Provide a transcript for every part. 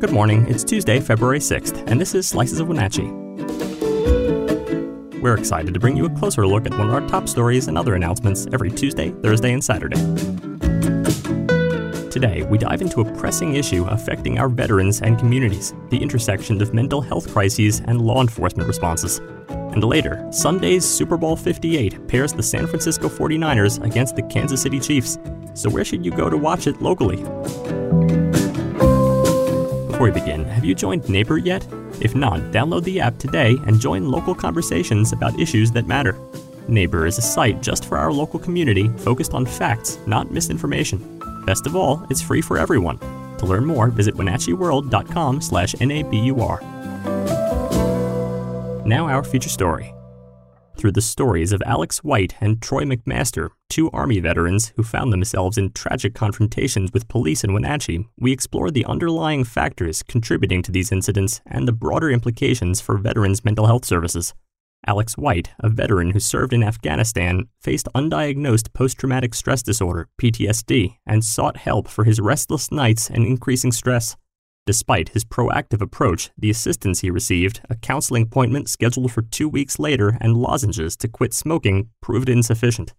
Good morning. It's Tuesday, February 6th, and this is Slices of Wenatchee. We're excited to bring you a closer look at one of our top stories and other announcements every Tuesday, Thursday, and Saturday. Today, we dive into a pressing issue affecting our veterans and communities the intersection of mental health crises and law enforcement responses. And later, Sunday's Super Bowl 58 pairs the San Francisco 49ers against the Kansas City Chiefs. So, where should you go to watch it locally? Before we begin, have you joined NABUR yet? If not, download the app today and join local conversations about issues that matter. NABUR is a site just for our local community focused on facts, not misinformation. Best of all, it's free for everyone. To learn more, visit wenatcheeworld.com slash NABUR. Now our feature story through the stories of Alex White and Troy McMaster, two Army veterans who found themselves in tragic confrontations with police in Wenatchee, we explore the underlying factors contributing to these incidents and the broader implications for veterans' mental health services. Alex White, a veteran who served in Afghanistan, faced undiagnosed post traumatic stress disorder, PTSD, and sought help for his restless nights and increasing stress. Despite his proactive approach, the assistance he received, a counseling appointment scheduled for two weeks later, and lozenges to quit smoking proved insufficient.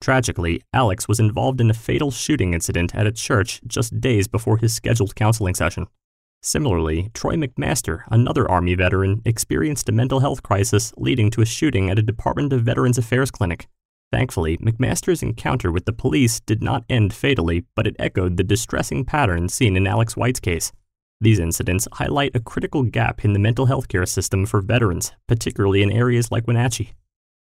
Tragically, Alex was involved in a fatal shooting incident at a church just days before his scheduled counseling session. Similarly, Troy McMaster, another Army veteran, experienced a mental health crisis leading to a shooting at a Department of Veterans Affairs clinic. Thankfully, McMaster's encounter with the police did not end fatally, but it echoed the distressing pattern seen in Alex White's case. These incidents highlight a critical gap in the mental health care system for veterans, particularly in areas like Wenatchee.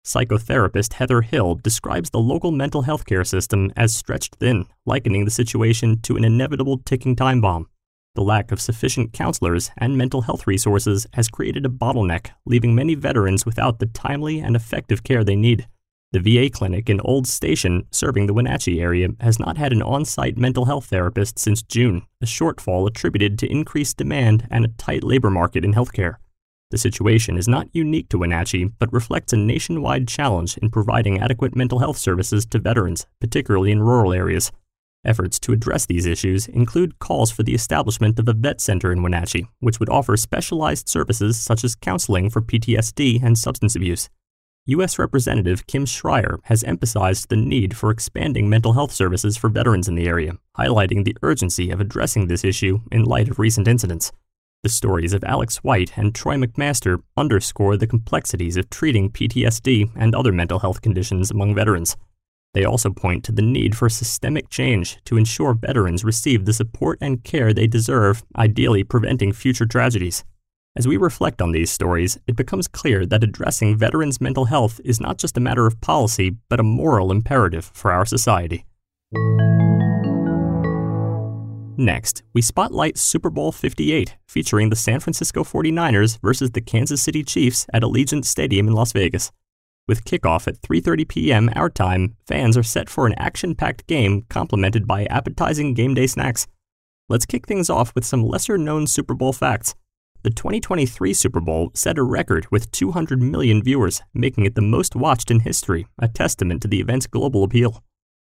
Psychotherapist Heather Hill describes the local mental health care system as stretched thin, likening the situation to an inevitable ticking time bomb. The lack of sufficient counselors and mental health resources has created a bottleneck, leaving many veterans without the timely and effective care they need. The VA clinic in Old Station, serving the Wenatchee area, has not had an on site mental health therapist since June, a shortfall attributed to increased demand and a tight labor market in healthcare. The situation is not unique to Wenatchee, but reflects a nationwide challenge in providing adequate mental health services to veterans, particularly in rural areas. Efforts to address these issues include calls for the establishment of a vet center in Wenatchee, which would offer specialized services such as counseling for PTSD and substance abuse. U.S. Representative Kim Schrier has emphasized the need for expanding mental health services for veterans in the area, highlighting the urgency of addressing this issue in light of recent incidents. The stories of Alex White and Troy McMaster underscore the complexities of treating PTSD and other mental health conditions among veterans. They also point to the need for systemic change to ensure veterans receive the support and care they deserve, ideally preventing future tragedies. As we reflect on these stories, it becomes clear that addressing veterans' mental health is not just a matter of policy, but a moral imperative for our society. Next, we spotlight Super Bowl 58, featuring the San Francisco 49ers versus the Kansas City Chiefs at Allegiant Stadium in Las Vegas. With kickoff at 3:30 p.m. our time, fans are set for an action-packed game complemented by appetizing game day snacks. Let's kick things off with some lesser-known Super Bowl facts. The 2023 Super Bowl set a record with 200 million viewers, making it the most watched in history, a testament to the event's global appeal.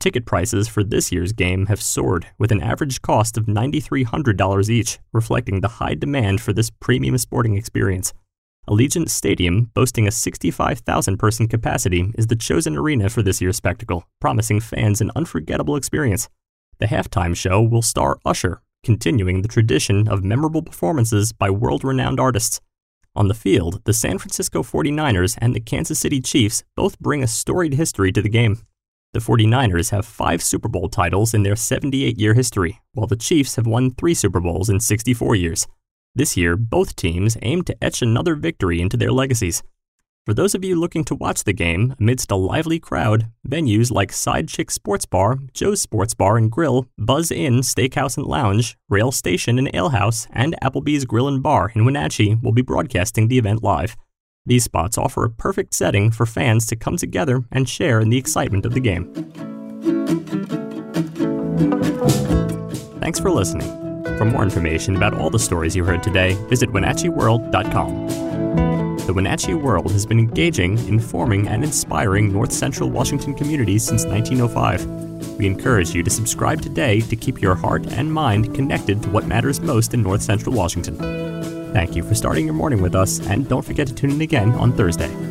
Ticket prices for this year's game have soared, with an average cost of $9,300 each, reflecting the high demand for this premium sporting experience. Allegiant Stadium, boasting a 65,000 person capacity, is the chosen arena for this year's spectacle, promising fans an unforgettable experience. The halftime show will star Usher, continuing the tradition of memorable performances by world renowned artists. On the field, the San Francisco 49ers and the Kansas City Chiefs both bring a storied history to the game. The 49ers have five Super Bowl titles in their 78 year history, while the Chiefs have won three Super Bowls in 64 years. This year, both teams aim to etch another victory into their legacies. For those of you looking to watch the game amidst a lively crowd, venues like Side Chick Sports Bar, Joe's Sports Bar and Grill, Buzz Inn Steakhouse and Lounge, Rail Station and Alehouse, and Applebee's Grill and Bar in Wenatchee will be broadcasting the event live. These spots offer a perfect setting for fans to come together and share in the excitement of the game. Thanks for listening. For more information about all the stories you heard today, visit WenatcheeWorld.com. The Wenatchee World has been engaging, informing, and inspiring North Central Washington communities since 1905. We encourage you to subscribe today to keep your heart and mind connected to what matters most in North Central Washington. Thank you for starting your morning with us, and don't forget to tune in again on Thursday.